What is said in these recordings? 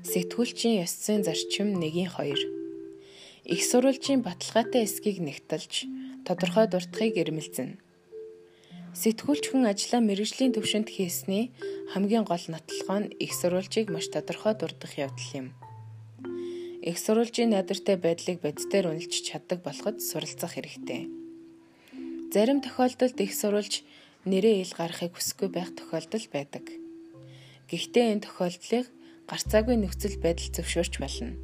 Сэтгүүлчийн ёсцын зарчим 1-2. Их сурвалжийн баталгаатай эсхийг нэгтэлж тодорхой дуртахыг ирмэлзэнэ. Сэтгүүлч хүн ажлаа мэрэгжлийн төвшөнд хийсний хамгийн гол нотлохоо нь их сурвалжийг маш тодорхой дурдах явдал юм. Их сурвалжийн надартай байдлыг бодитоор үнэлж чаддаг болоход суралцах хэрэгтэй. Зарим тохиолдолд их сурвалж нэрээ ил гарахыг хүсэхгүй байх тохиолдол байдаг. Гэхдээ энэ тохиолдлыг гарцаагүй нөхцөл байдал зөвшөөрч болно.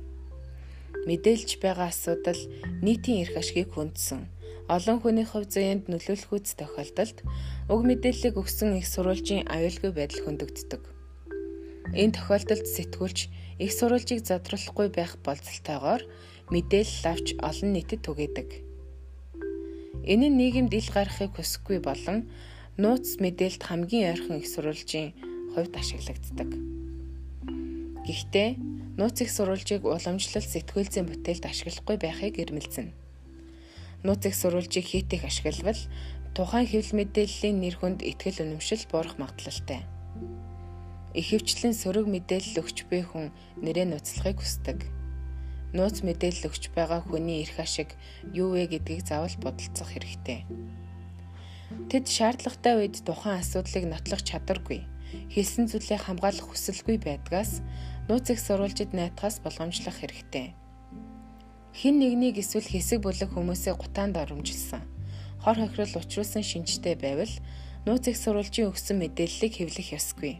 Мэдээлж байгаа асуудал нийтийн эрх ашгийг хүндсэн олон хүний хувь зүйнд нөлөөлөх үс тохиолдолд уг мэдээллийг өгсөн их сурвалжийн аюулгүй байдал хөндөгддөг. Энэ тохиолдолд сэтгүүлч их сурвалжийг задруулахгүй байх болцолтойгоор мэдээлэл авч олон нийтэд түгээдэг. Энэ нь нийгэмд ил гарахыг хүсэхгүй болон нууц мэдээлэлд хамгийн ойрхон их сурвалжийн хувьд ашиглагддаг. Гэхдээ нууц их сурвалжийг уламжлалт сэтгүүлзийн бүтээлд ашиглахгүй байхыг ирмэлзэнэ. Нууц их сурвалжийг хийх ашиглавал тухайн хэвлэл мэдээллийн нэр хүнд ихтгэл үнэмшил буурах магадлалтай. Ихэвчлэн сөрөг мэдээлэл өгч буй хүн нэрээ нууцлахыг хүсдэг. Нууц мэдээлэл өгч байгаа хүний эрх ашиг юу вэ гэдгийг заавал бодолцох хэрэгтэй. Тэд шаардлагатай үед тухайн асуудлыг нотлох чадваргүй, хэлсэн зүйлээ хамгаалах хүсэлгүй байдгаас нууц их сурвалжид найтахаас болгоомжлох хэрэгтэй. Хин нэгнийг эсвэл хэсэг бүлэг хүмүүсээ гутаанд оромжилсан. Хор хохирол учруулсан шинжтэй байвал нууц их сурвалжийн өгсөн мэдээллийг хэвлэх ёсгүй.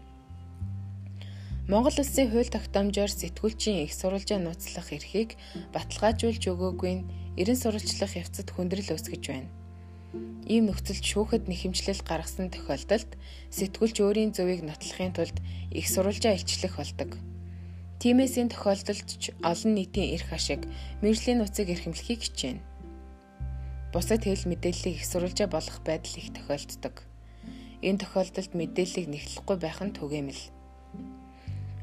Монгол Улсын хууль тогтоомжоор сэтгүүлчийн их сурвалжаа нууцлах эрхийг баталгаажуулж өгөөгүй нь эрен сурвалжлах явцад хүндрэл үүсгэж байна. Ийм нөхцөлд шүүхэд нэхэмжлэл гаргасан тохиолдолд сэтгүүлч өөрийн зөвийг нотлохын тулд их сурвалжаа илчлэх болдог. Тиймээс энэ тохиолдолд ч олон нийтийн эрх ашиг мэржлийн нууцыг эрхэмлэхийг хичээнэ. Бусад хэвлэл мэдээллийг их сурвалжаа болох байдал их тохиолддог. Энэ тохиолдолд мэдээллийг нэхлэхгүй байх нь түгээмэл.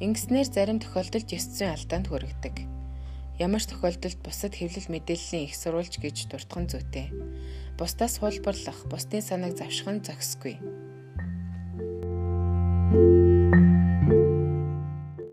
Ингэснээр зарим тохиолдолд ёс зүйн алдаанд хүрэгдэг. Ямар ч тохиолдолд бусад хэвлэл мэдээллийн их сурвалж гэж дуртхан зүйтэй. Бусдаас хулбарлах, бусдын санааг завших нь зохисгүй.